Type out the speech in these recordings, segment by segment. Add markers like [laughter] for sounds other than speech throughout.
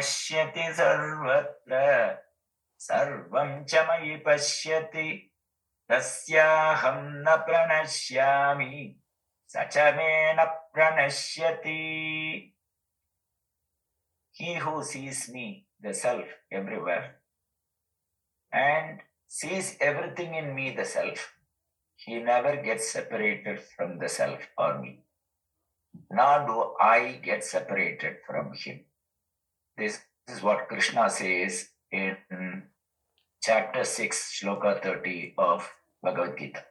पश्यति सर्वत्र सर्वं च मयि पश्यति तस्याहं न प्रणश्यामि स च मे न प्रणश्यति He who sees me, the self, everywhere, and sees everything in me, the self, he never gets separated from the self or me. Nor do I get separated from him. This is what Krishna says in chapter 6, shloka 30 of Bhagavad Gita.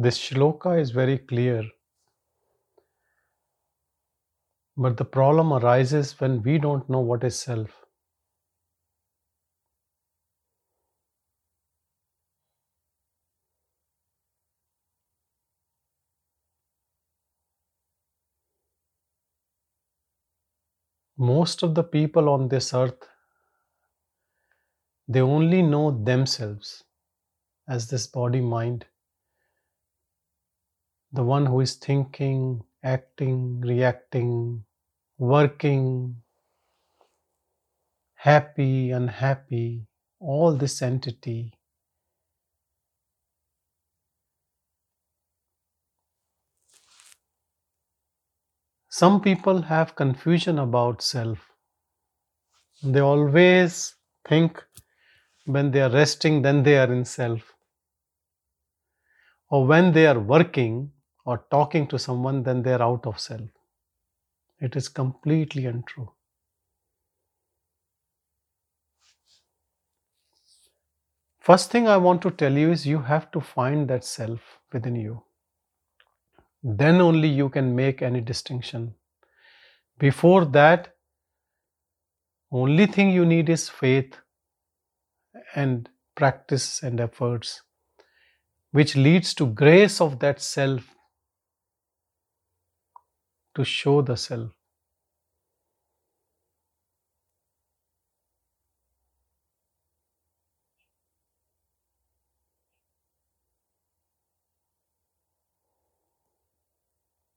This shloka is very clear. But the problem arises when we don't know what is self. Most of the people on this earth, they only know themselves as this body mind the one who is thinking, acting, reacting, working, happy, unhappy, all this entity. Some people have confusion about self. They always think when they are resting, then they are in self. Or when they are working, or talking to someone, then they're out of self. It is completely untrue. First thing I want to tell you is you have to find that self within you. Then only you can make any distinction. Before that, only thing you need is faith and practice and efforts, which leads to grace of that self to show the self.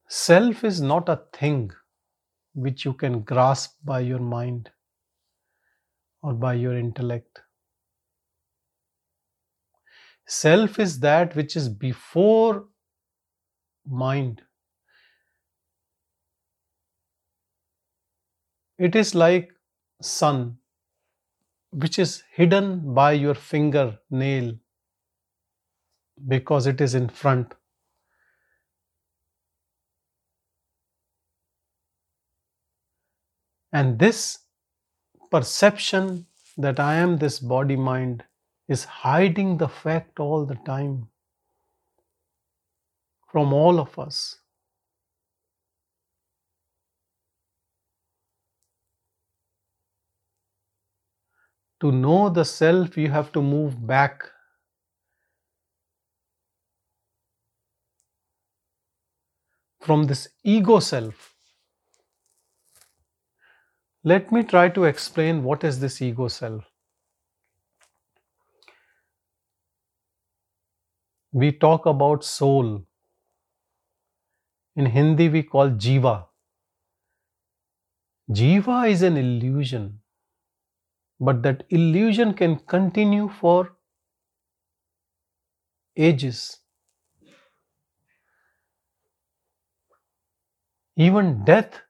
Self is not a thing which you can grasp by your mind or by your intellect. Self is that which is before mind. It is like sun which is hidden by your finger nail because it is in front. And this perception that I am this body mind is hiding the fact all the time from all of us. To know the self, you have to move back. From this ego self. Let me try to explain what is this ego self. We talk about soul. In Hindi, we call jiva. Jiva is an illusion, but that illusion can continue for ages. Even death,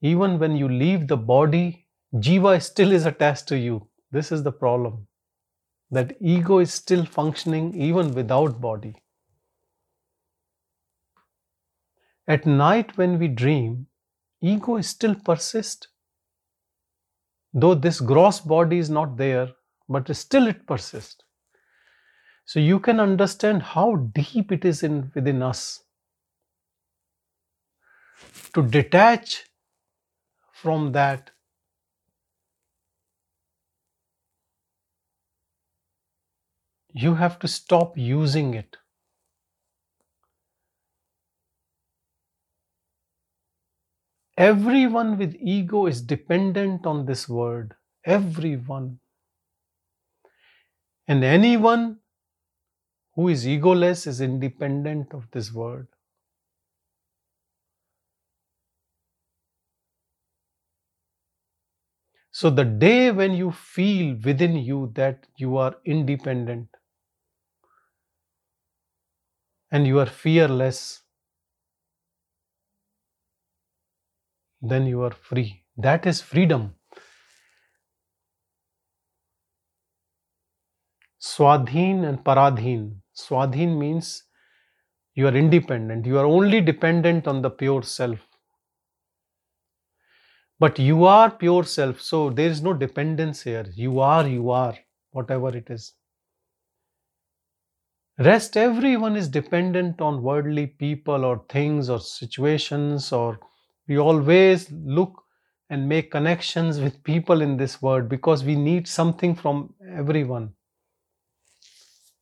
even when you leave the body, jiva still is attached to you. This is the problem. That ego is still functioning even without body. At night, when we dream, ego still persists. Though this gross body is not there, but still it persists. So you can understand how deep it is in within us to detach from that you have to stop using it. Everyone with ego is dependent on this word. Everyone. And anyone who is egoless is independent of this word. So, the day when you feel within you that you are independent and you are fearless, then you are free. That is freedom. Swadhin and Paradhin. Swadhin means you are independent, you are only dependent on the pure self. But you are pure self, so there is no dependence here. You are, you are, whatever it is. Rest, everyone is dependent on worldly people or things or situations, or we always look and make connections with people in this world because we need something from everyone.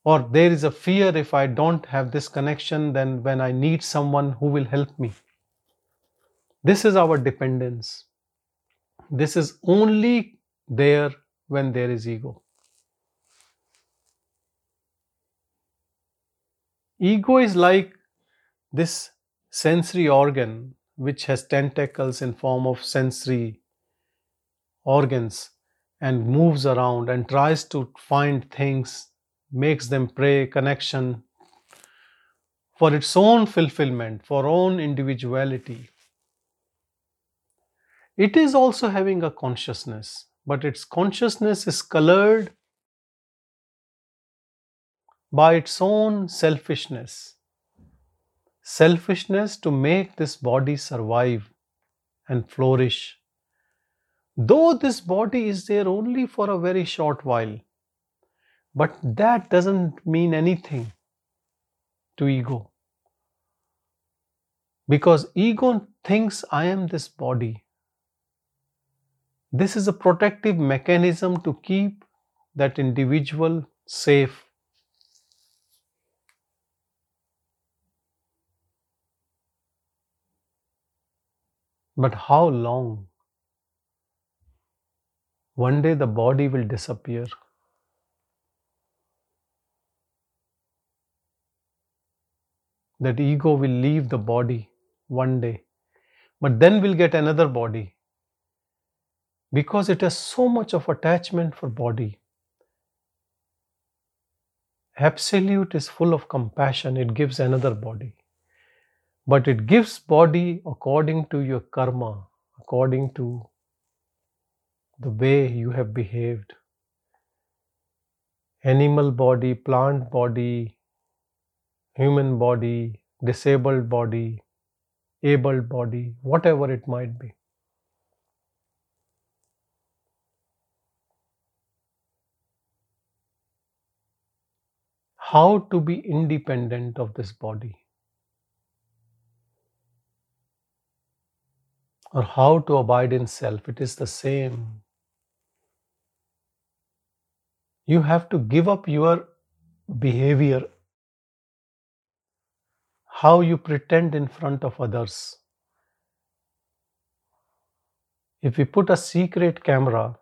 Or there is a fear if I don't have this connection, then when I need someone who will help me. This is our dependence. This is only there when there is ego. Ego is like this sensory organ which has tentacles in form of sensory organs and moves around and tries to find things makes them pray connection for its own fulfillment for own individuality it is also having a consciousness, but its consciousness is colored by its own selfishness. Selfishness to make this body survive and flourish. Though this body is there only for a very short while, but that doesn't mean anything to ego. Because ego thinks I am this body this is a protective mechanism to keep that individual safe. But how long? One day the body will disappear. That ego will leave the body one day, but then we'll get another body because it has so much of attachment for body. Absolute is full of compassion, it gives another body. But it gives body according to your karma, according to the way you have behaved. Animal body, plant body, human body, disabled body, able body, whatever it might be. how to be independent of this body or how to abide in self. It is the same. You have to give up your behavior, how you pretend in front of others. If we put a secret camera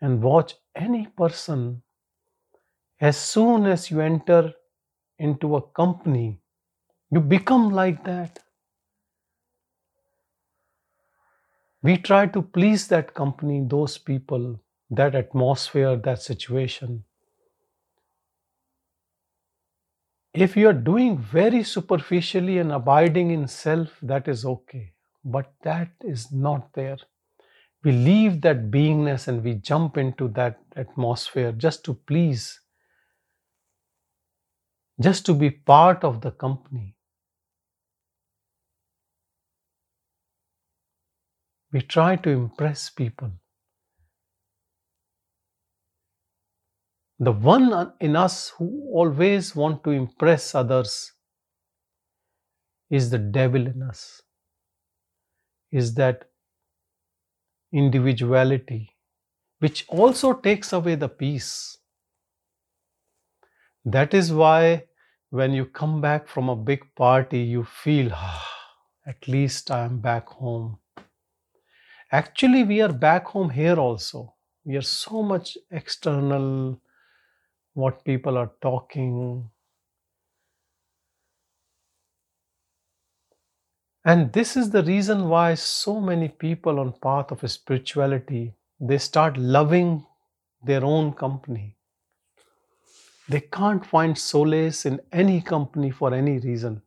and watch any person as soon as you enter into a company, you become like that. We try to please that company, those people, that atmosphere, that situation. If you are doing very superficially and abiding in self, that is okay. But that is not there. We leave that beingness and we jump into that atmosphere just to please just to be part of the company. We try to impress people. The one in us who always want to impress others is the devil in us. Is that individuality which also takes away the peace. That is why when you come back from a big party, you feel, ah, at least I am back home. Actually, we are back home here also. We are so much external, what people are talking. And this is the reason why so many people on path of spirituality they start loving their own company. They can't find solace in any company for any reason.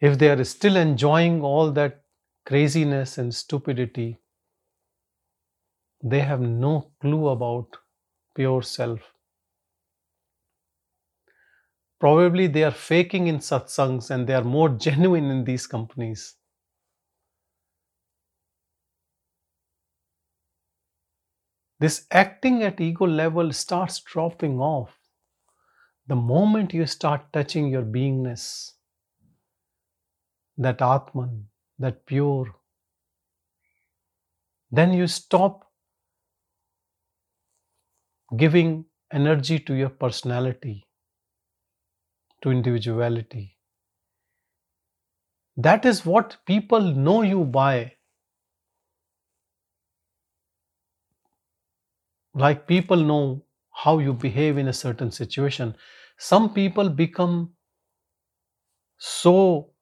If they are still enjoying all that craziness and stupidity, they have no clue about pure self. Probably they are faking in satsangs and they are more [laughs] genuine in these companies. This acting at ego level starts dropping off the moment you start touching your beingness, that Atman, that pure. Then you stop giving energy to your personality, to individuality. That is what people know you by. like people know how you behave in a certain situation some people become so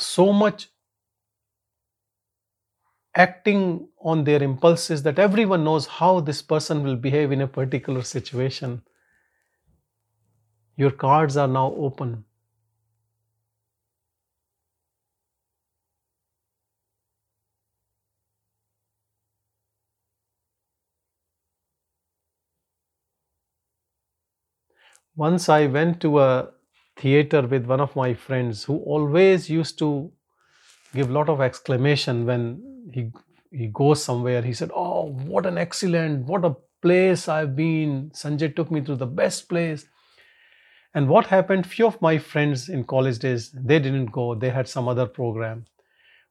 so much acting on their impulses that everyone knows how this person will behave in a particular situation. Your cards are now open. Once I went to a theater with one of my friends who always used to give a lot of exclamation when he he goes somewhere. He said, "Oh, what an excellent, what a place I've been. Sanjay took me to the best place." And what happened? Few of my friends in college days they didn't go. They had some other program,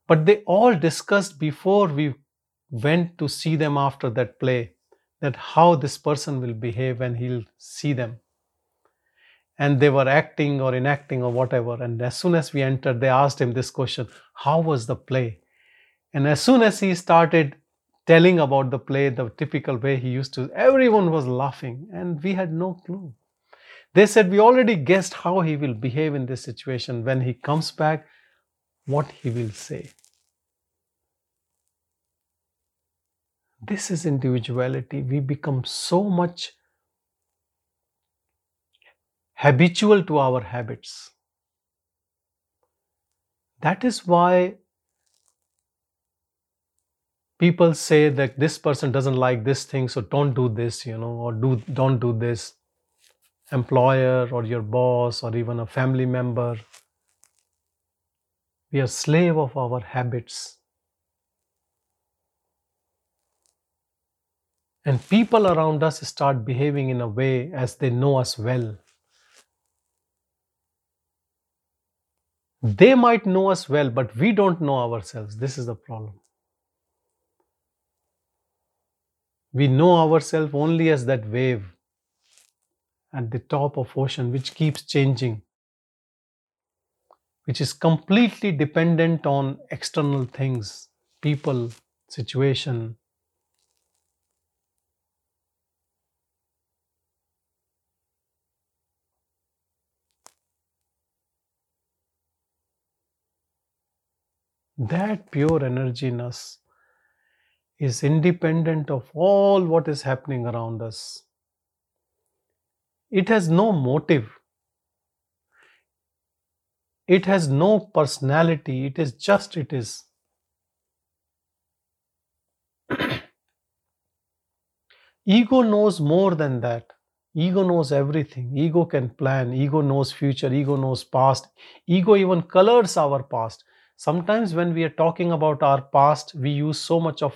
but they all discussed before we went to see them after that play that how this person will behave when he'll see them and they were acting or enacting or whatever. And as soon as we entered, they asked him this question How was the play? And as soon as he started telling about the play, the typical way he used to, everyone was laughing, and we had no clue. They said, We already guessed how he will behave in this situation. When he comes back, what he will say. This is individuality. We become so much habitual to our habits. That is why people say that this person doesn't like this thing, so don't do this, you know, or do don't do this. Employer or your boss or even a family member. We are slave of our habits. And people around us start behaving in a way as they know us well. They might know us well, but we don't know ourselves. This is the problem. We know ourselves only as that wave at the top of ocean which keeps changing, which is completely dependent on external things, people, situation, that pure energy in us is independent of all what is happening around us. It has no motive. It has no personality. It is just it is. [coughs] Ego knows more than that. Ego knows everything. Ego can plan. Ego knows future. Ego knows past. Ego even colors our past. Sometimes when we are talking about our past, we use so much of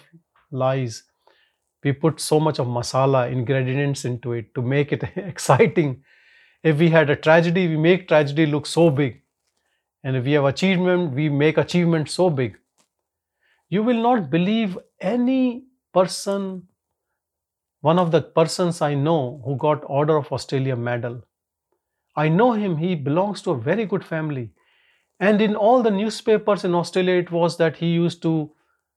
lies. We put so much of masala, ingredients into it to make it [laughs] exciting. If we had a tragedy, we make tragedy look so big. And if we have achievement, we make achievement so big. You will not believe any person, one of the persons I know who got Order of Australia medal. I know him, he belongs to a very good family. And in all the newspapers in Australia, it was that he used to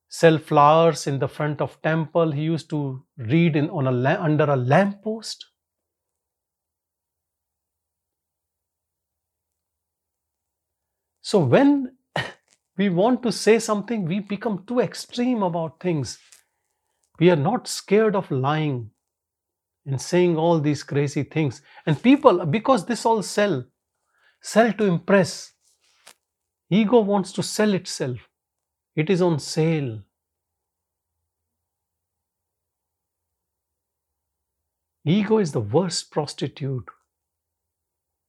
sell flowers in the front of temple. He used to read in, on a under a lamppost. So when [laughs] we want to say something, we become too extreme about things. We are not scared of lying and saying all these crazy things. And people, because this all sell, sell to impress. Ego wants to sell itself. It is on sale. Ego is the worst prostitute.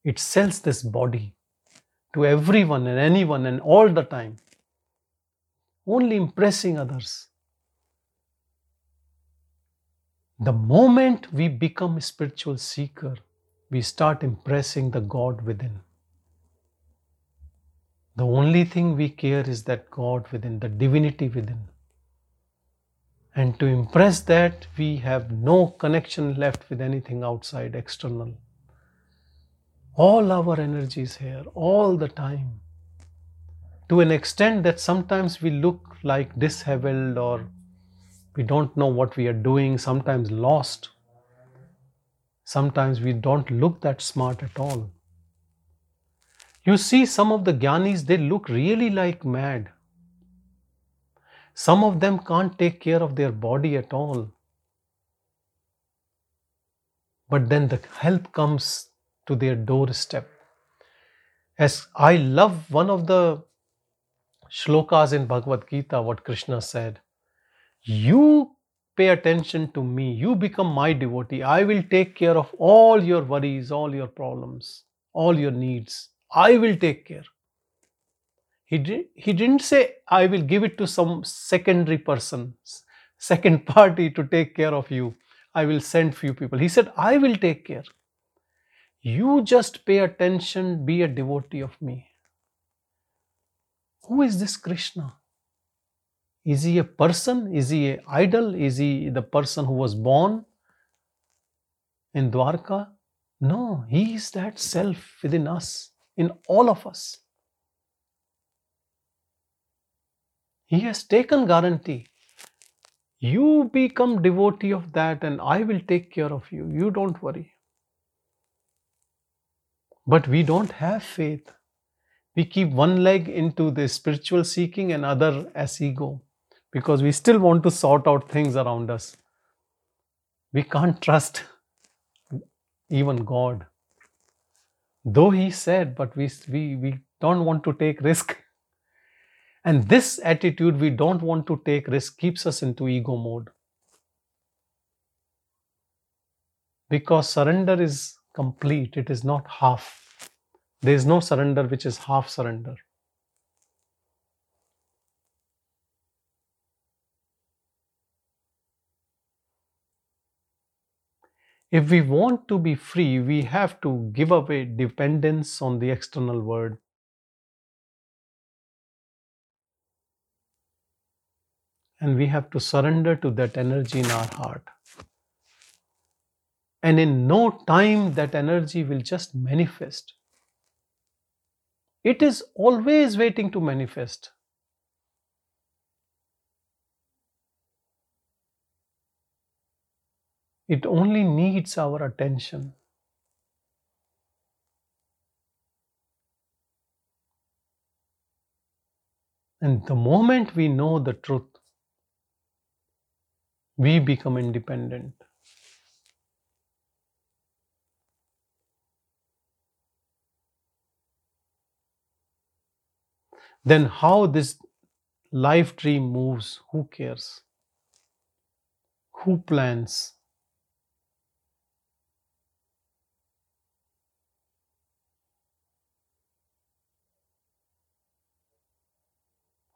It sells this body to everyone and anyone and all the time, only impressing others. The moment we become a spiritual seeker, we start impressing the God within. The only thing we care is that God within, the divinity within. And to impress that, we have no connection left with anything outside, external all our energy is here all the time to an extent that sometimes we look like disheveled or we don't know what we are doing, sometimes lost. Sometimes we don't look that smart at all. You see, some of the Gyanis, they look really like mad. Some of them can't take care of their body at all. But then the help comes to their doorstep. As I love one of the shlokas in Bhagavad Gita, what Krishna said You pay attention to me, you become my devotee. I will take care of all your worries, all your problems, all your needs. I will take care. He, did, he didn't say, I will give it to some secondary person, second [laughs] party to take care of you. I will send few people. He said, I will take care. You just pay attention, be a devotee of me. Who is this Krishna? Is he a person? Is he an idol? Is he the person who was born in Dwarka? No, he is that self within us, in all of us. He has taken guarantee. You become devotee of that, and I will take care of you. You don't worry. But we don't have faith. We keep one leg into the spiritual seeking and other as ego because we still want to sort out things around us. We can't trust even God. Though He said, but we, we, we don't want to take risk. And this attitude, we don't want to take risk, keeps us into ego mode. Because surrender is complete, it is not half. There is no surrender which is half surrender. If we want to be free, we have to give away dependence on the external world. And we have to surrender to that energy in our heart. And in no time, that energy will just manifest. It is always waiting to manifest. It only needs our attention. And the moment we know the truth, we become independent. then how this life dream moves, who cares? Who plans?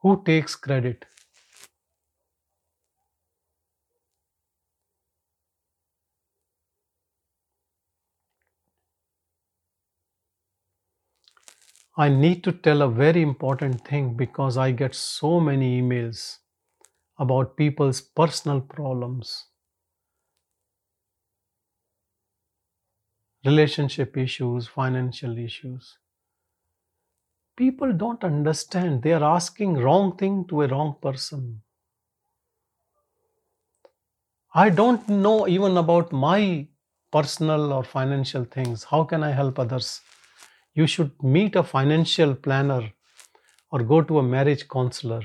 Who takes credit? I need to tell a very important thing because I get so many emails about people's personal problems, relationship issues, financial issues. People don't understand. They are asking wrong thing to a wrong person. I don't know even about my personal or financial things. How can I help others? You should meet a financial planner or go to a marriage counselor.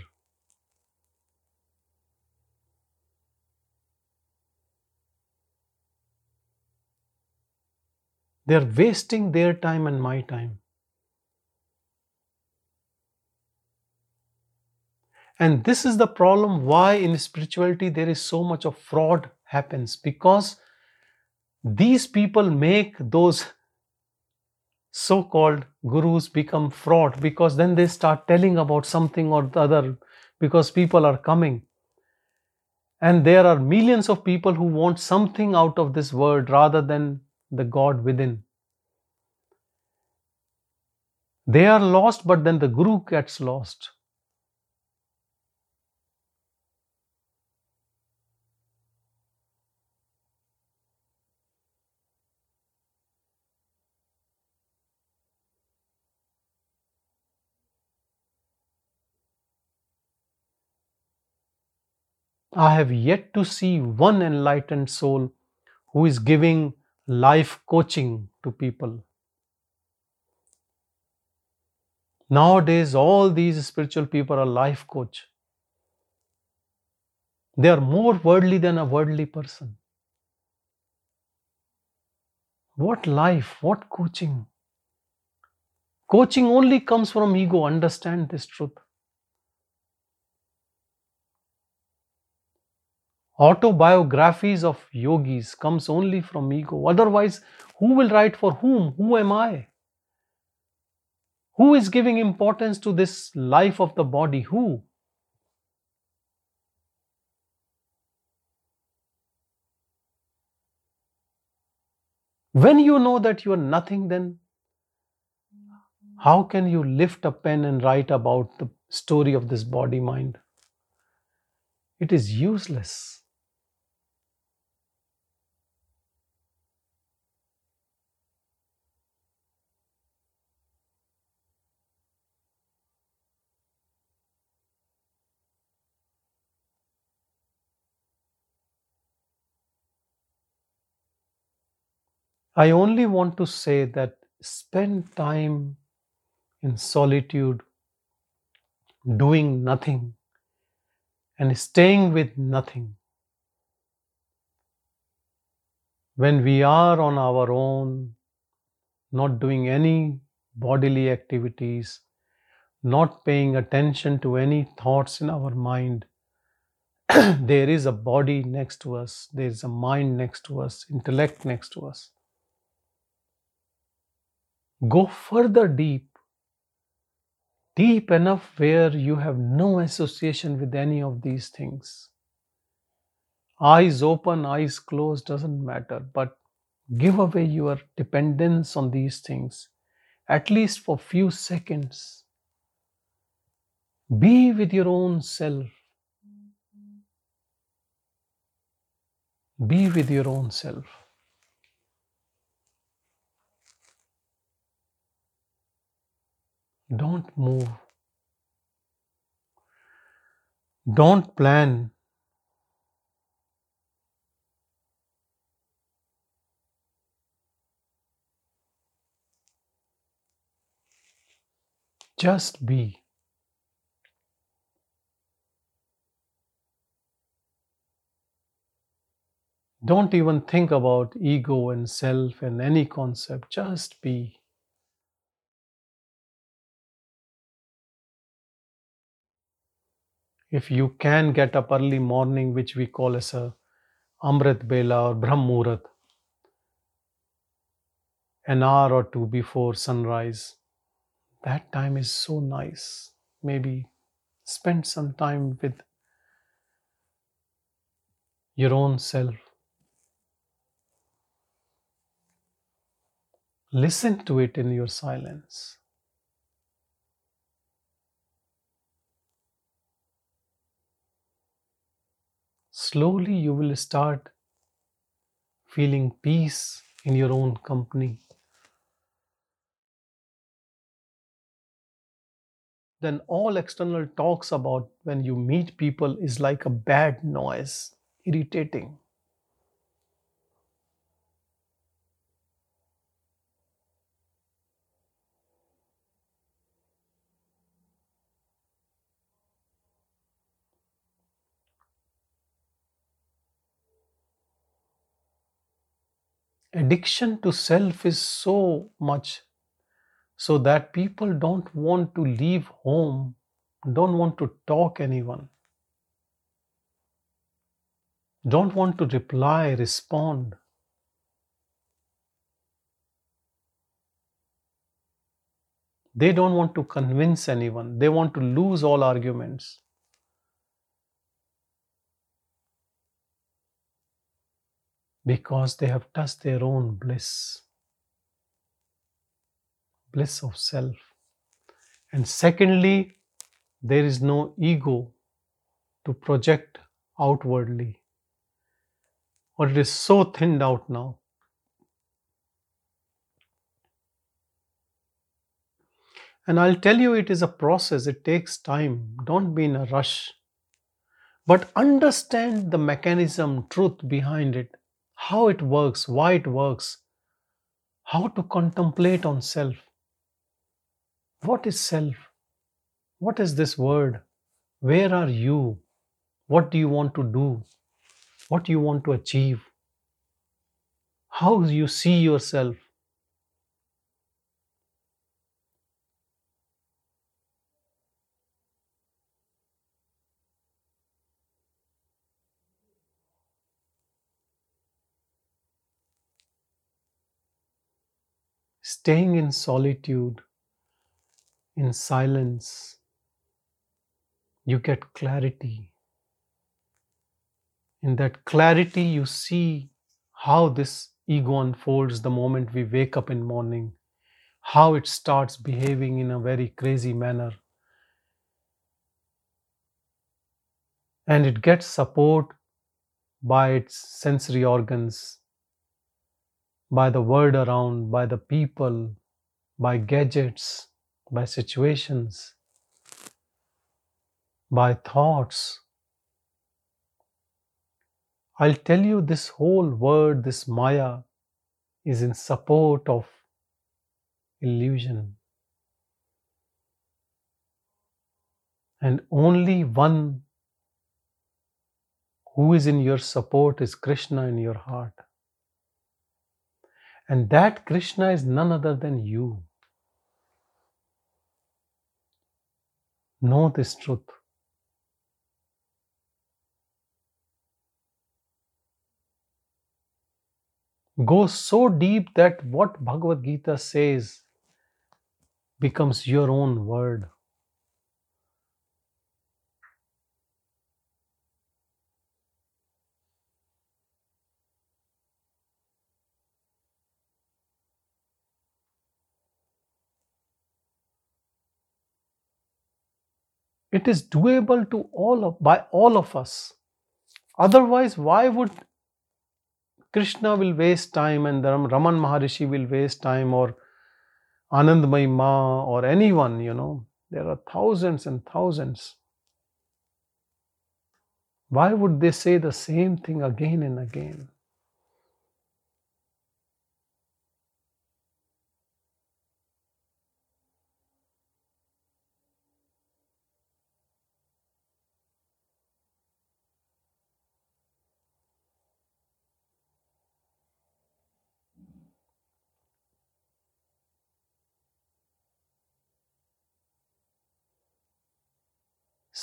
They are wasting their time and my time. And this is the problem why in spirituality there is so much of fraud happens because these people make those so called gurus become fraud because then they start telling about something or the other because people are coming. And there are millions of people who want something out of this world rather than the God within. They are lost, but then the guru gets lost. I have yet to see one enlightened soul who is giving life coaching to people. Nowadays, all these spiritual people are life coach. They are more worldly than a worldly person. What life? What coaching? Coaching only comes from ego. Understand this truth. Autobiographies of yogis comes only from ego. Otherwise, who will write for whom? Who am I? Who is giving importance to this life of the body? Who? When you know that you are nothing, then how can you lift a pen and write about the story of this body mind? It is useless. I only want to say that spend time in solitude, doing nothing, and staying with nothing. When we are on our own, not doing any bodily activities, not paying attention to any thoughts in our mind, [clears throat] there is a body next to us, there is a mind next to us, intellect next to us. Go further deep, deep enough where you have no association with any of these things. Eyes open, eyes closed doesn't matter, but give away your dependence on these things, at least for few seconds. Be with your own self. Be with your own self. Don't move. Don't plan. Just be. Don't even think about ego and self and any concept. Just be. If you can get up early morning, which we call as a Amrit Bela or Brahmurat, an hour or two before sunrise, that time is so nice. Maybe Spend some time with your own self. Listen to it in your silence. Slowly, you will start feeling peace in your own company. Then, all external talks about when you meet people is like a bad noise, irritating. Addiction to self is so much so that people don't want to leave home, don't want to talk anyone, don't want to reply, respond. They don't want to convince anyone. They want to lose all arguments. Because they have touched their own bliss, bliss of self. And secondly, there is no ego to project outwardly, or it is so thinned out now. And I'll tell you, it is a process, it takes time. Don't be in a rush. But understand the mechanism, truth behind it, how it works, why it works, how to contemplate on self. What is self? What is this word? Where are you? What do you want to do? What do you want to achieve? How you see yourself? Staying in solitude, in silence, you get clarity. In that clarity, you see how this ego unfolds the moment we wake up in morning, how it starts behaving in a very crazy manner. And it gets support by its sensory organs, by the world around, by the people, by gadgets, by situations, by thoughts. I'll tell you this whole world, this Maya, is in support of illusion. And only one who is in your support is Krishna in your heart. And that Krishna is none other than you. Know this truth. Go so deep that what Bhagavad Gita says becomes your own word. It is doable to all of, by all of us. Otherwise, why would Krishna will waste time and Raman Maharshi will waste time or Anandamayi Ma or anyone, you know. There are thousands and thousands. Why would they say the same thing again and again?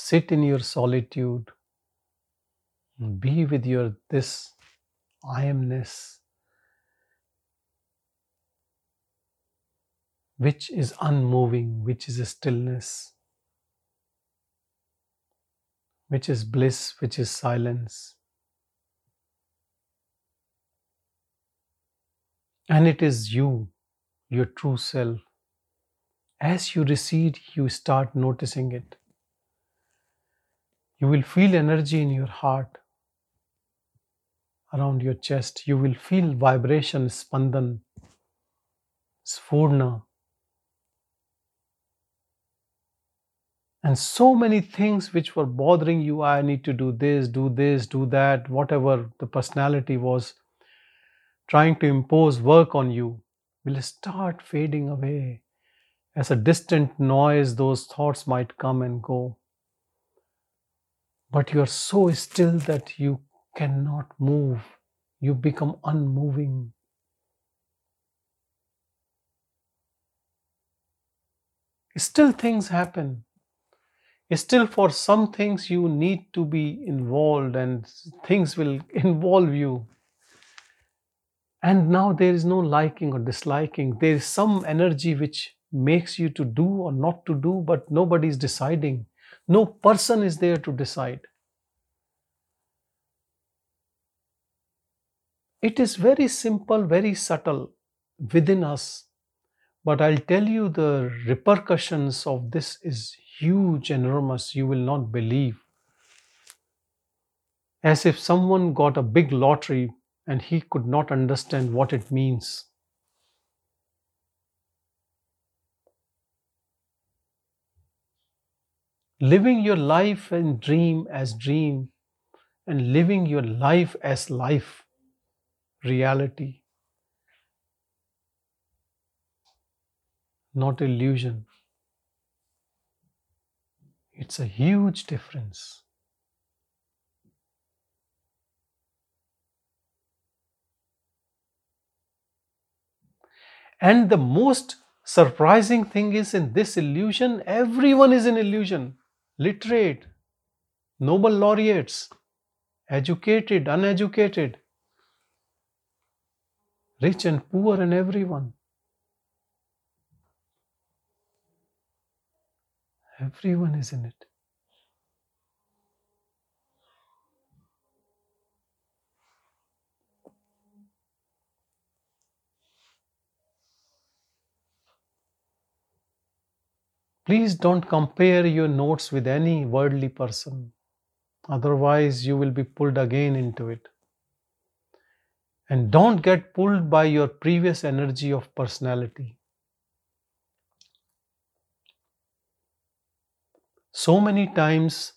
Sit in your solitude. Be with your this I amness, which is unmoving, which is a stillness. which is bliss, which is silence. And it is you, your true self. As you recede, you start noticing it. You will feel energy in your heart, around your chest. You will feel vibration, spandan, sphurna. And so many things which were bothering you I need to do this, do this, do that, whatever the personality was trying to impose work on you will start fading away. As a distant noise, those thoughts might come and go. But you are so still that you cannot move. You become unmoving. Still, things happen. Still, for some things, you need to be involved, and things will [laughs] involve you. And now there is no liking or disliking. There is some energy which makes you to do or not to do, but nobody is deciding. No person is there to decide. It is very simple, very subtle within us. But I'll tell you the repercussions of this is huge, enormous. You will not believe. As if someone got a big lottery and he could not understand what it means. Living your life and dream as dream, and living your life as life, reality, not illusion. It's a huge difference. And the most surprising thing is in this illusion, everyone is an illusion. Literate, Nobel laureates, educated, uneducated, rich and poor, and everyone. Everyone is in it. Please don't compare your notes with any worldly person. Otherwise, you will be pulled again into it. And don't get pulled by your previous energy of personality. So many times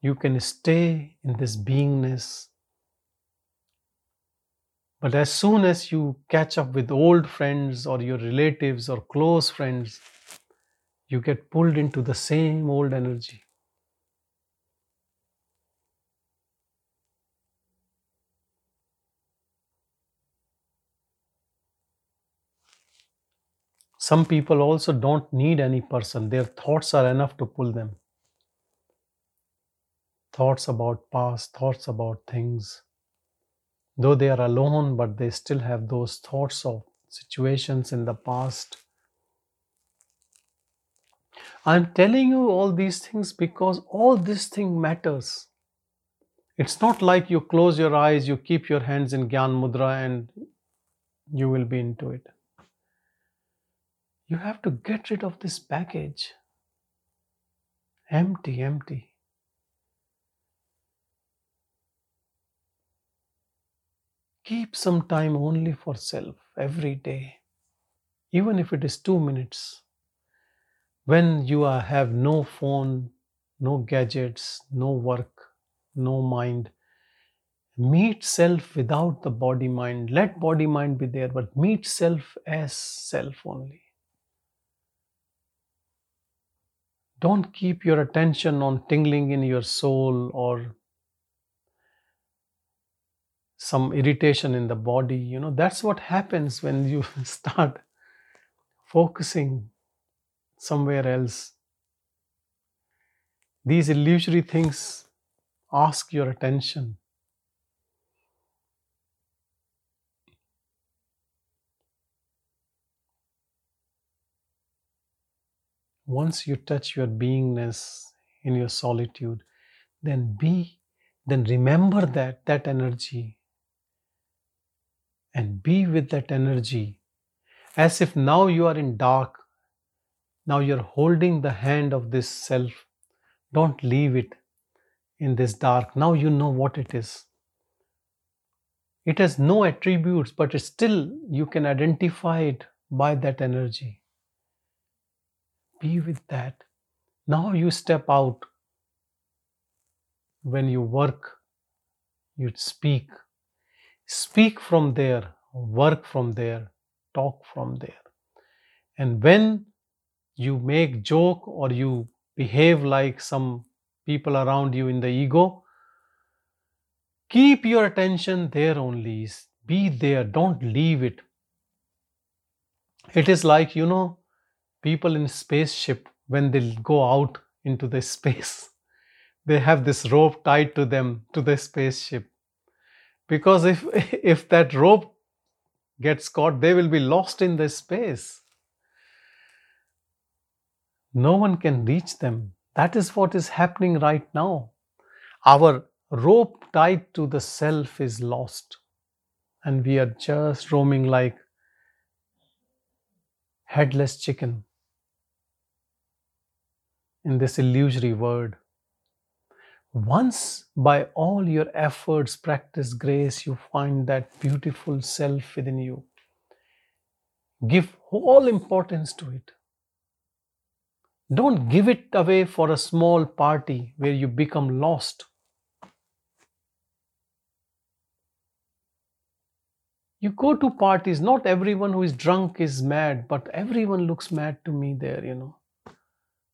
you can stay in this beingness. But as soon as you catch up with old friends or your relatives or close friends, you get pulled into the same old energy. Some people also don't need any person, their thoughts are enough to pull them. Thoughts about past, thoughts about things. Though they are alone, but they still have those thoughts of situations in the past I'm telling you all these things because all this thing matters. It's not like you close your eyes, you keep your hands in Gyan Mudra and you will be into it. You have to get rid of this baggage. Empty, empty. Keep some time only for self every day, even if it is two minutes when you are, have no phone, no gadgets, no work, no mind, meet self without the body mind. Let body mind be there, but meet self as self only. Don't keep your attention on tingling in your soul or some irritation in the body. You know, that's what happens when you [laughs] start focusing somewhere else. These illusory things ask your attention. Once you touch your beingness in your solitude, then be, then remember that, that energy, and be with that energy as if now you are in dark. Now you're holding the hand of this self. Don't leave it in this dark. Now you know what it is. It has no attributes, but still you can identify it by that energy. Be with that. Now you step out. When you work, you speak. Speak from there, work from there, talk from there. And when you make joke or you behave like some people around you in the ego, keep your attention there only. Be there, don't leave it. It is like, you know, people in spaceship when they go out into the [laughs] space, they have this rope tied to them to the spaceship. Because if [laughs] if that rope gets caught, they will be lost in the space. No one can reach them. That is what is happening right now. Our rope tied to the self is lost, and we are just roaming like headless chicken in this illusory world. Once by all your efforts practice grace, you find that beautiful self within you. Give all importance to it. Don't give it away for a small party where you become lost. You go to parties, not everyone who is drunk is mad, but everyone looks mad to me there, you know.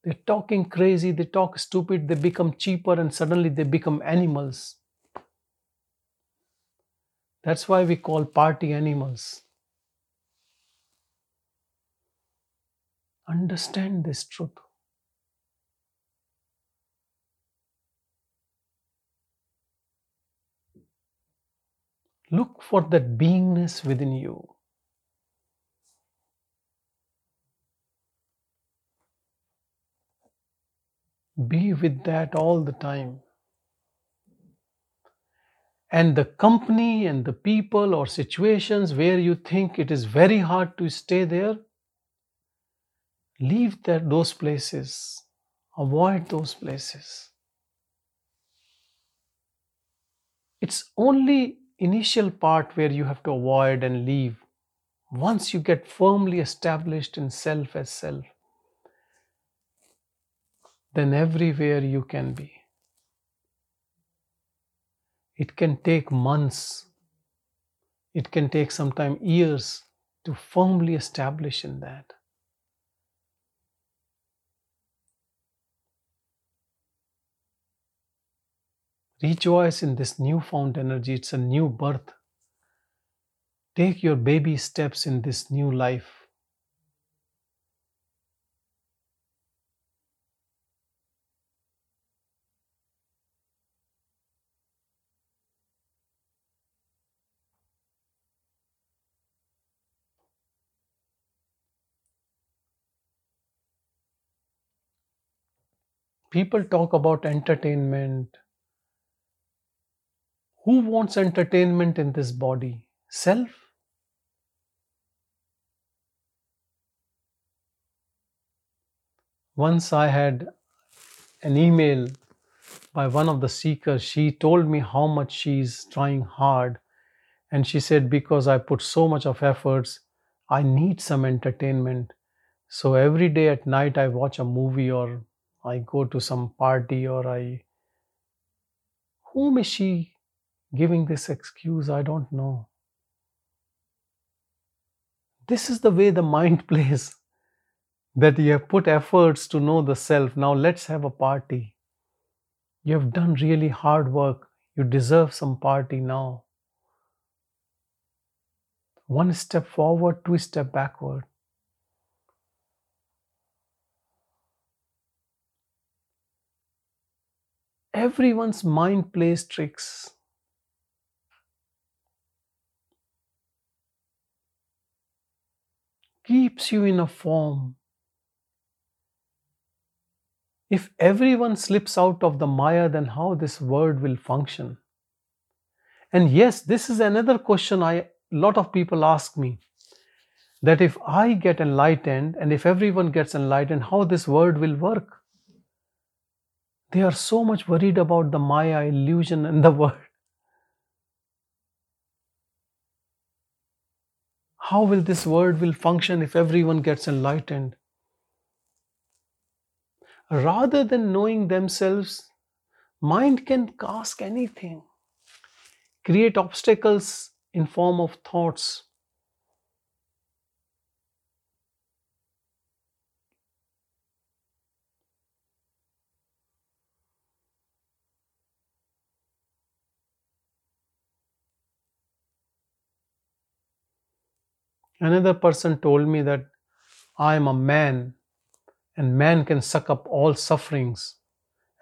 They're talking crazy, they talk stupid, they become cheaper, and suddenly they become animals. That's why we call party animals. Understand this truth. Look for that beingness within you. Be with that all the time. And the company and the people or situations where you think it is very hard to stay there, leave that, those places. Avoid those places. It's only initial part where you have to avoid and leave. Once you get firmly established in self as self, then everywhere you can be. It can take months, it can take sometimes years to firmly establish in that. Rejoice in this newfound energy. It's a new birth. Take your baby steps in this new life. People talk about entertainment. Who wants entertainment in this body? Self? Once I had an email by one of the seekers. She told me how much she's trying hard. And she said, Because I put so much of efforts, I need some entertainment. So every day at night, I watch a movie or I go to some party or I. Whom is she giving this excuse? I don't know. This is the way the mind [laughs] plays that you have put efforts to know the self. Now let's have a party. You have done really hard work. You deserve some party now. One step forward, two step backward. Everyone's mind plays tricks. Keeps you in a form If everyone slips out of the Maya, then how this world will function? And yes, this is another question I a lot of people ask me that if I get enlightened and if everyone gets enlightened, how this world will work? They are so much worried about the Maya illusion and the [laughs] world. How will this world will function if everyone gets enlightened? Rather than knowing themselves, mind can ask anything, create obstacles in form of thoughts Another person told me that I am a man and man can suck up all sufferings.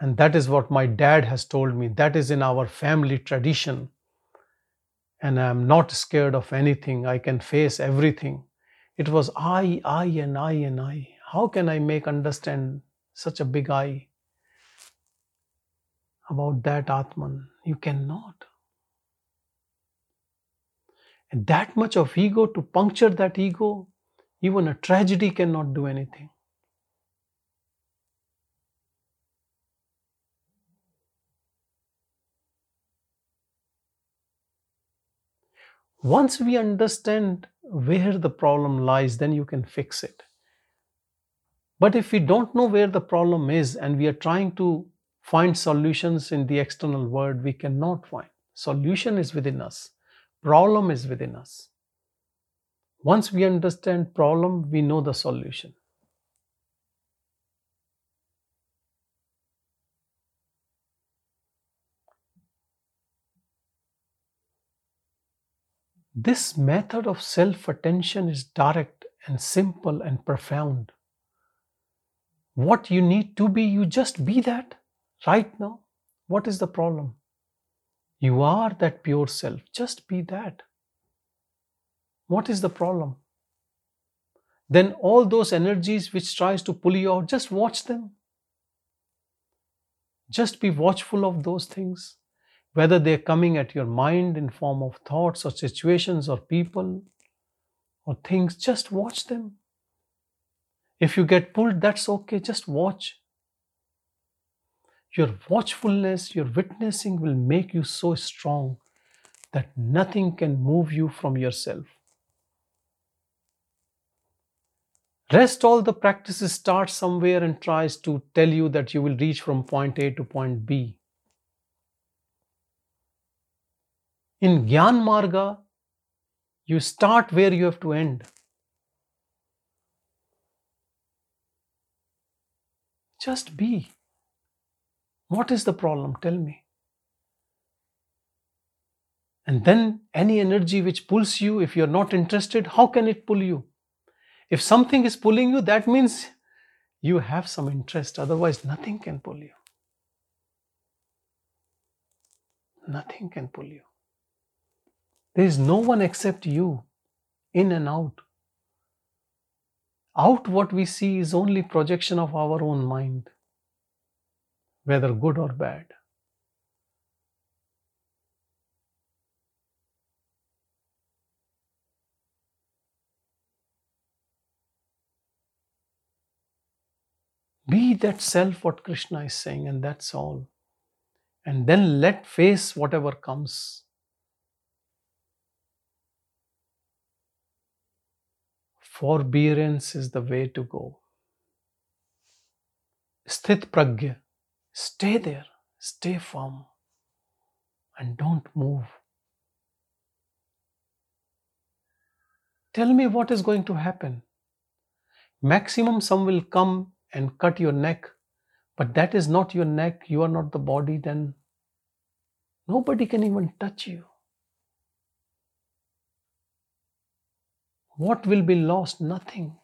And that is what my dad has told me. That is in our family tradition. And I am not scared of anything. I can face everything. It was I, I, and I, and I. How can I make understand such a big I about that Atman? You cannot. And that much of ego, to puncture that ego, even a tragedy cannot do anything. Once we understand where the problem lies, then you can fix it. But if we don't know where the problem is and we are trying to find solutions in the external world, we cannot find. Solution is within us problem is within us. Once we understand problem, we know the solution. This method of self attention is direct and simple and profound. What you need to be, you just be that right now. What is the problem? You are that pure self. Just be that. What is the problem? Then all those energies which tries to pull you out, just watch them. Just be watchful of those things, whether they're coming at your mind in form of thoughts or situations or people or things, just watch them. If you get pulled, that's okay, just watch your watchfulness, your witnessing will make you so strong that nothing can move you from yourself. Rest all the practices start somewhere and tries to tell you that you will reach from point A to point B. In Gyan Marga, you start where you have to end. Just be. What is the problem? Tell me. And then any energy which pulls you, if you're not interested, how can it pull you? If something is pulling you, that means you have some interest. Otherwise, nothing can pull you. Nothing can pull you. There is no one except you, in and out. Out, what we see is only projection of our own mind whether good or bad. Be that self, what Krishna is saying, and that's all. And then let face whatever comes. Forbearance is the way to go. Sthit pragya Stay there, stay firm, and don't move. Tell me what is going to happen. Maximum, some will come and cut your neck, but that is not your neck, you are not the body, then nobody can even touch you. What will be lost? Nothing.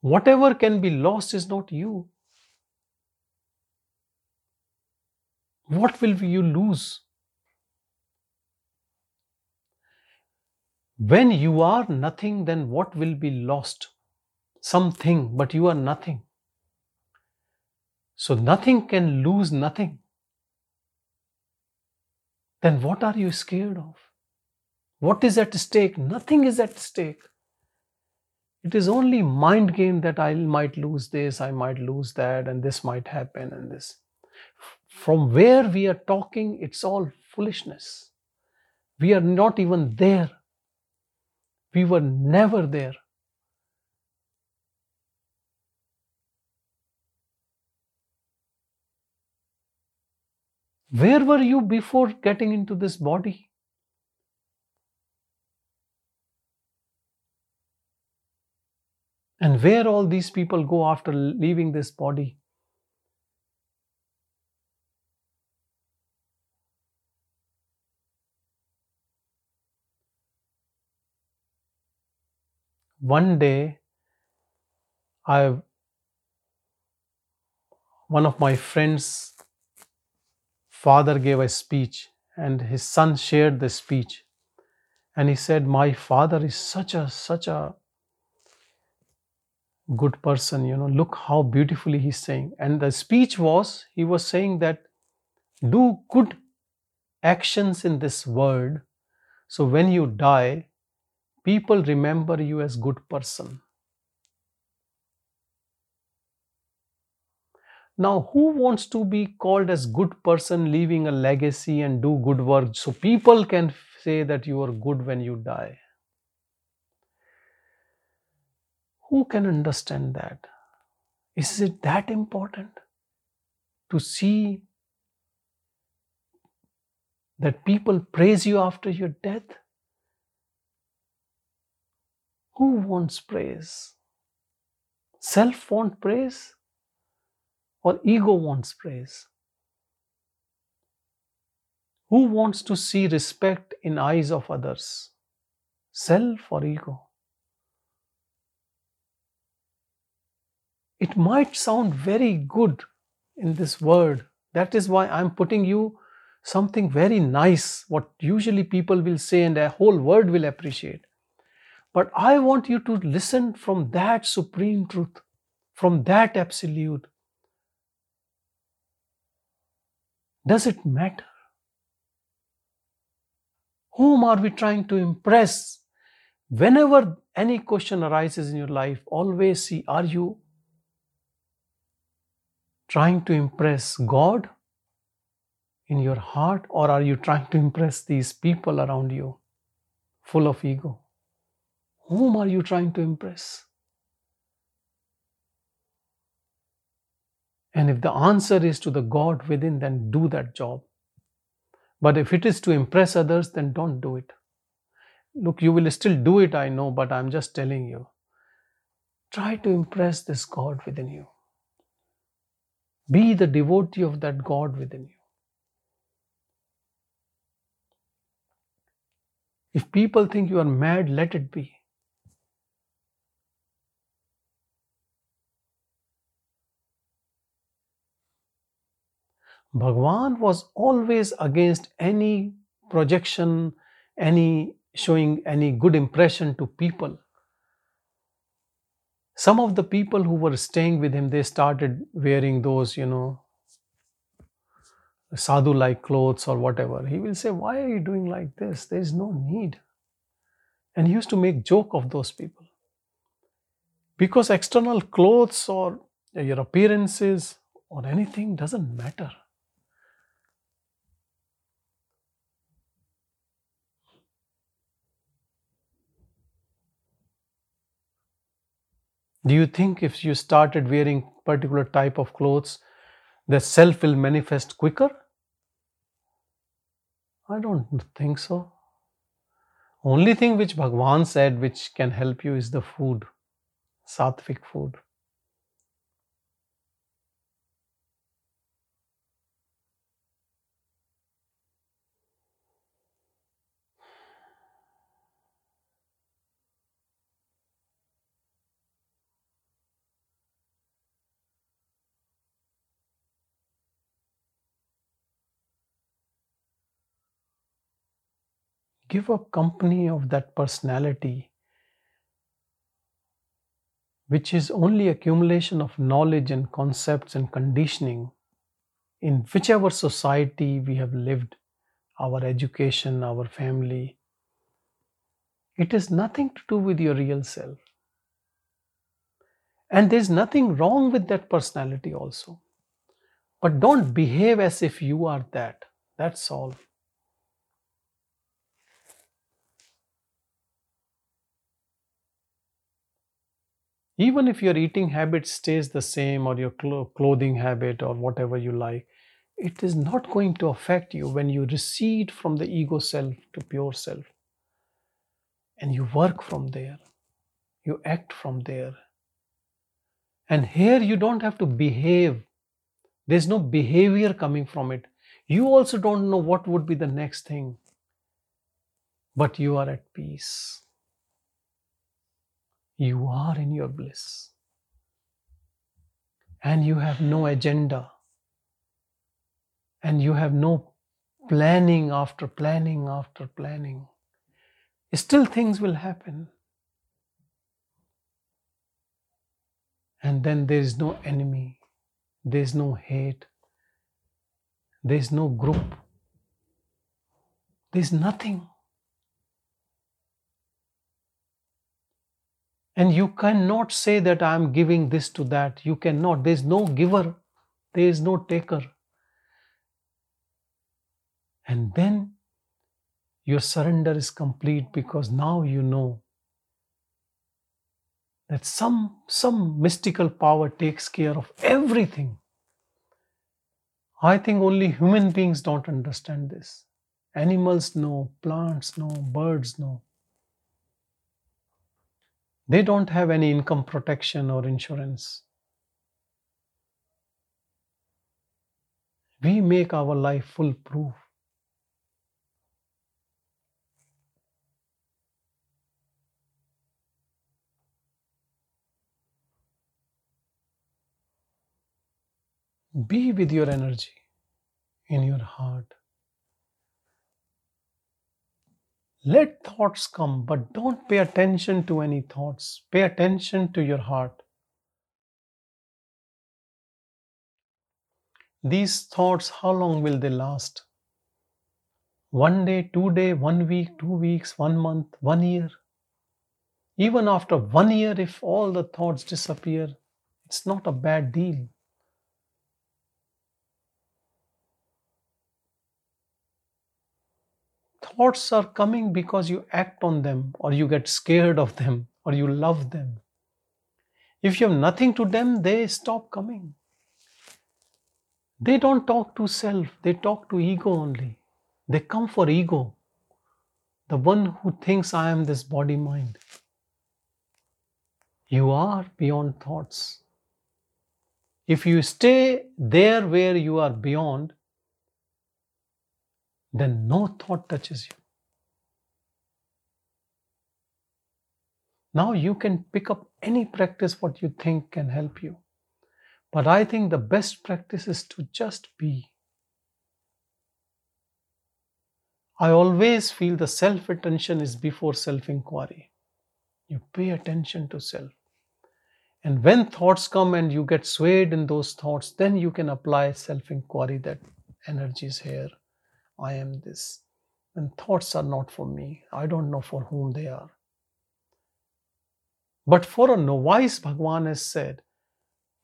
Whatever can be lost is not you. What will you lose? When you are nothing, then what will be lost? Something, but you are nothing. So nothing can lose nothing. Then what are you scared of? What is at stake? Nothing is at stake. It is only mind game that I might lose this, I might lose that, and this might happen, and this. From where we are talking, it's all foolishness. We are not even there. We were never there. Where were you before getting into this body? And where all these people go after leaving this body? One day, I one of my friends' father gave a speech, and his son shared the speech, and he said, "My father is such a such a good person you know look how beautifully he's saying. And the speech was he was saying that do good actions in this world so when you die people remember you as good person now who wants to be called as good person leaving a legacy and do good work so people can say that you are good when you die Who can understand that? Is it that important to see that people praise you after your death? Who wants praise? Self wants praise or ego wants praise? Who wants to see respect in eyes of others? Self or ego? It might sound very good in this word. That is why I'm putting you something very nice, what usually people will say and a whole world will appreciate. But I want you to listen from that supreme truth, from that absolute. Does it matter? Whom are we trying to impress? Whenever any question arises in your life, always see are you trying to impress God in your heart, or are you trying to impress these people around you full of ego? Whom are you trying to impress? And if the answer is to the God within, then do that job. But if it is to impress others, then don't do it. Look, you will still do it, I know, but I'm just telling you. Try to impress this God within you. Be the devotee of that God within you. If people think you are mad, let it be. Bhagwan was always against any projection, any showing any good impression to people. Some of the people who were staying with him they started wearing those you know sadhu like clothes or whatever. He will say why are you doing like this? There is no need. And he used to make joke of those people. Because external clothes or your appearances or anything doesn't matter Do you think if you started wearing particular type of clothes, the self will manifest quicker? I don't think so. Only thing which Bhagwan said which can help you is the food, sattvic food. Give up company of that personality which is only accumulation of knowledge and concepts and conditioning in whichever society we have lived, our education, our family. It has nothing to do with your real self. And there's nothing wrong with that personality also. But don't behave as if you are that. That's all. Even if your eating habit stays the same or your clo- clothing habit or whatever you like, it is not going to affect you when you recede from the ego self to pure self. And you work from there, you act from there. And here you don't have to behave, there's no behavior coming from it. You also don't know what would be the next thing, but you are at peace. You are in your bliss. And you have no agenda. And you have no planning after planning after planning. Still, things will happen. And then there is no enemy, there is no hate, there is no group, there is nothing. And you cannot say that I am giving this to that. You cannot. There is no giver, there is no taker. And then your surrender is complete because now you know that some, some mystical power takes care of everything. I think only human beings don't understand this. Animals know, plants know, birds know. They don't have any income protection or insurance. We make our life foolproof. Be with your energy in your heart. Let thoughts come, but don't pay attention to any thoughts. Pay attention to your heart. These thoughts, how long will they last? One day, two day, one week, two weeks, one month, one year. Even after one year, if all the thoughts disappear, it's not a bad deal. Thoughts are coming because you act on them, or you get scared of them, or you love them. If you have nothing to them, they stop coming. They don't talk to self, they talk to ego only. They come for ego, the one who thinks I am this body mind. You are beyond thoughts. If you stay there where you are beyond, then no thought touches you. Now you can pick up any practice what you think can help you. But I think the best practice is to just be. I always feel the self attention is before self inquiry. You pay attention to self. And when thoughts come and you get swayed in those thoughts, then you can apply self inquiry that energy is here, I am this. And thoughts are not for me. I don't know for whom they are. But for a novice, Bhagwan has said,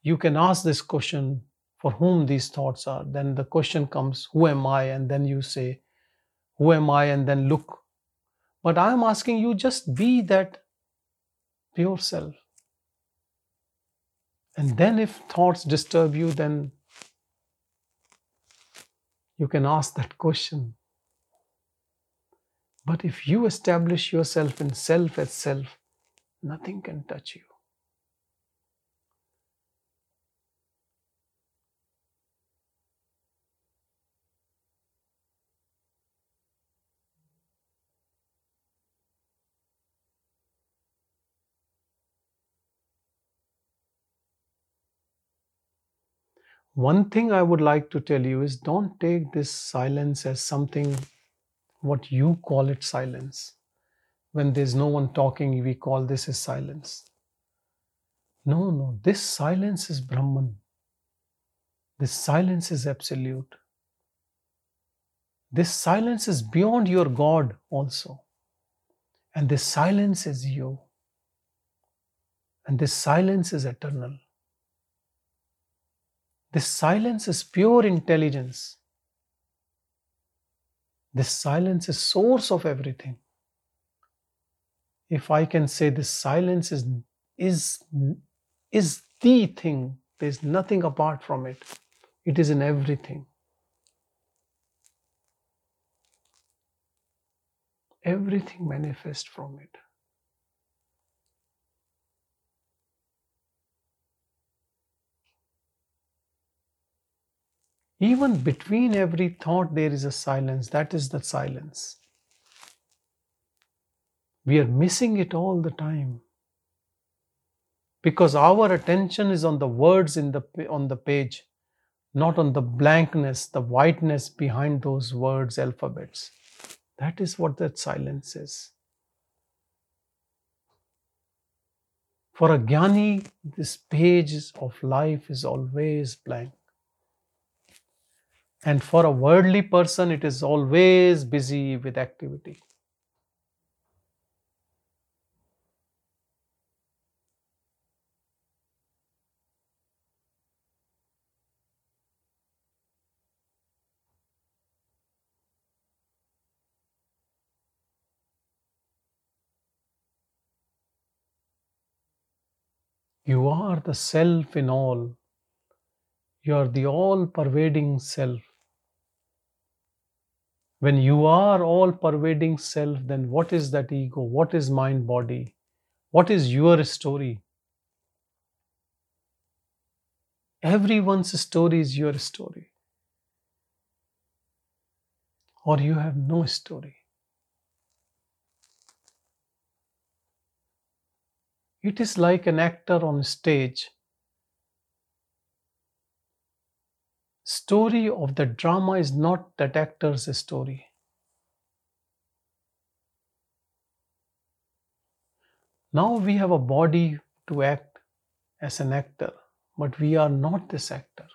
you can ask this question for whom these thoughts are. Then the question comes, Who am I? And then you say, Who am I? And then look. But I am asking you, just be that pure self. And then if thoughts disturb you, then you can ask that question. But if you establish yourself in self as self, nothing can touch you. One thing I would like to tell you is don't take this silence as something what you call it silence. When there's no one talking, we call this as silence. No, no, this silence is Brahman. This silence is absolute. This silence is beyond your God also. And this silence is you. And this silence is eternal. This silence is pure intelligence. This silence is source of everything. If I can say this silence is is is the thing, there's nothing apart from it. It is in everything. Everything manifests from it. Even between every thought, there is a silence. That is the silence. We are missing it all the time because our attention is on the words in the on the page not on the blankness the whiteness behind those words alphabets that is what that silence is for a jnani this page of life is always blank and for a worldly person, it is always busy with activity. You are the self in all. You are the all pervading self. When you are all pervading self, then what is that ego? What is mind body? What is your story? Everyone's story is your story. Or you have no story. It is like an actor on stage. Story of the drama is not that actor's story. Now we have a body to act as an actor, but we are not this actor.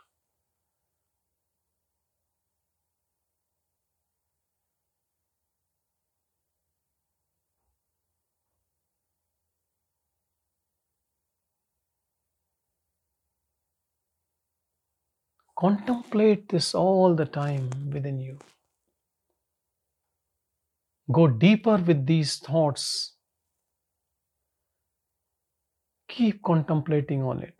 Contemplate this all the time within you. Go deeper with these thoughts. Keep contemplating on it.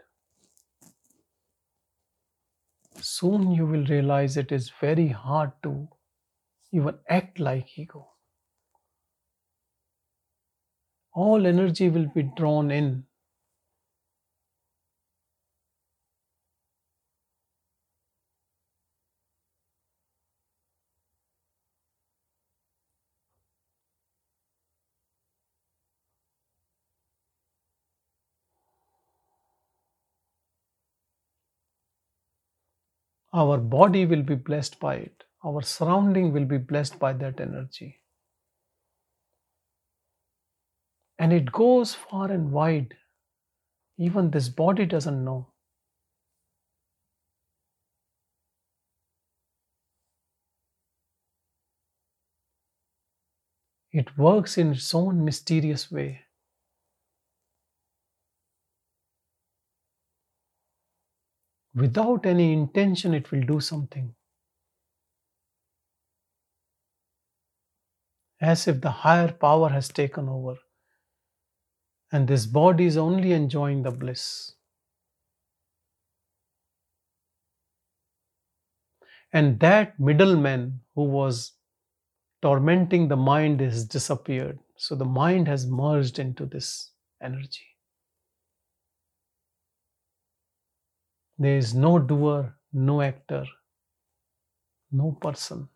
Soon you will realize it is very hard to even act like ego. All energy will be drawn in our body will be blessed by it. Our surrounding will be blessed by that energy. And it goes far and wide. Even this body doesn't know. It works in its own mysterious way. Without any intention, it will do something. As if the higher power has taken over, and this body is only enjoying the bliss. And that middleman who was tormenting the mind has disappeared. So the mind has merged into this energy. There is no doer, no actor, no person.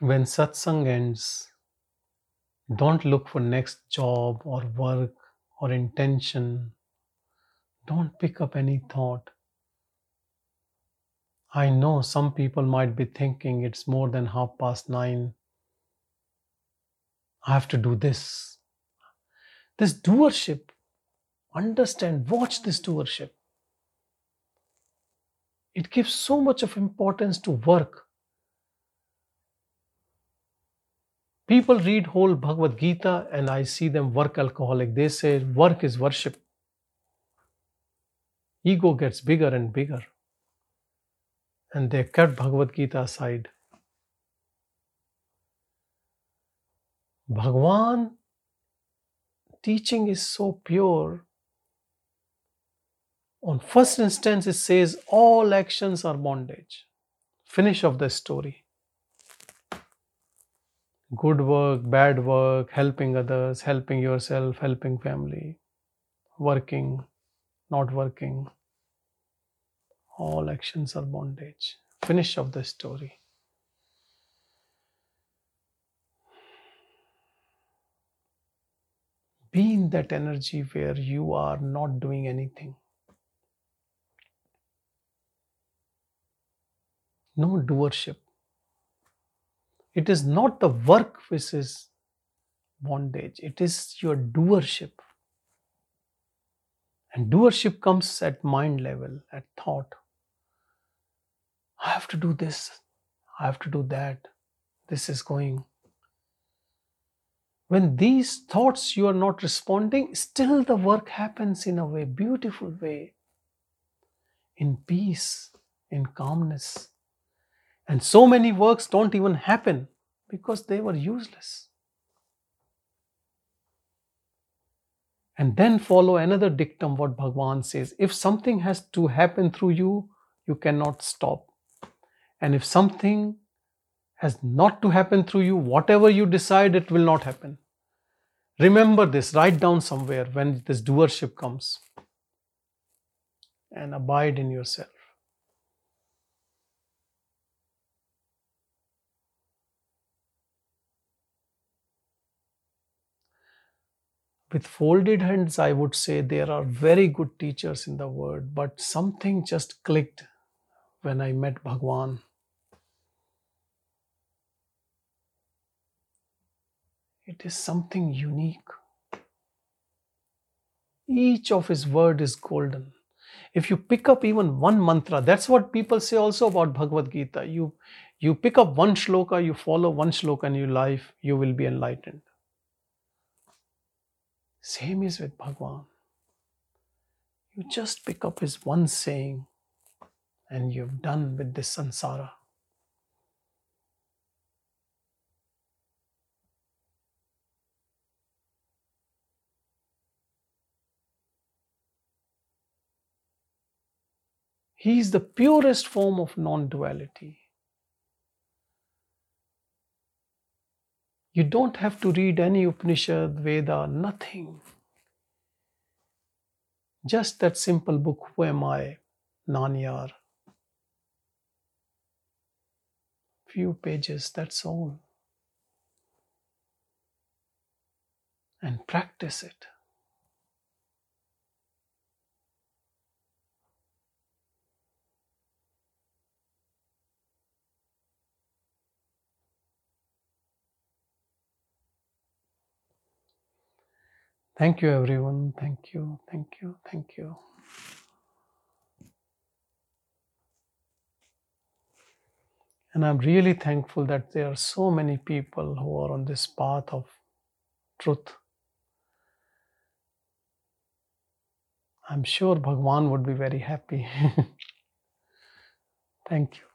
When satsang ends, don't look for next job or work or intention. Don't pick up any thought. I know some people might be thinking it's more than half past nine. I have to do this. This doership, understand, watch this doership. It gives so much of importance to work. People read whole Bhagavad Gita and I see them work alcoholic. They say work is worship. Ego gets bigger and bigger. And they cut Bhagavad Gita aside. Bhagwan teaching is so pure. On first instance, it says all actions are bondage. Finish of the story good work, bad work, helping others, helping yourself, helping family, working, not working. All actions are bondage. Finish of the story. Be in that energy where you are not doing anything. No doership. It is not the work which is bondage, it is your doership. And doership comes at mind level, at thought. I have to do this, I have to do that, this is going. When these thoughts you are not responding, still the work happens in a way, beautiful way, in peace, in calmness. And so many works don't even happen because they were useless. And then follow another dictum what Bhagwan says if something has to happen through you, you cannot stop. And if something has not to happen through you, whatever you decide, it will not happen. Remember this, write down somewhere when this doership comes and abide in yourself. With folded hands, I would say there are very good teachers in the world, but something just clicked when I met Bhagwan. It is something unique. Each of his word is golden. If you pick up even one mantra, that's what people say also about Bhagavad Gita. You you pick up one shloka, you follow one shloka in your life, you will be enlightened. Same is with Bhagwan. You just pick up his one saying and you've done with this sansara. He is the purest form of non duality. You don't have to read any Upanishad, Veda, nothing. Just that simple book, Who Am I? Nanyar. Few pages, that's all. And practice it. Thank you, everyone. Thank you, thank you, thank you. And I'm really thankful that there are so many people who are on this path of truth. I'm sure Bhagwan would be very happy. [laughs] Thank you.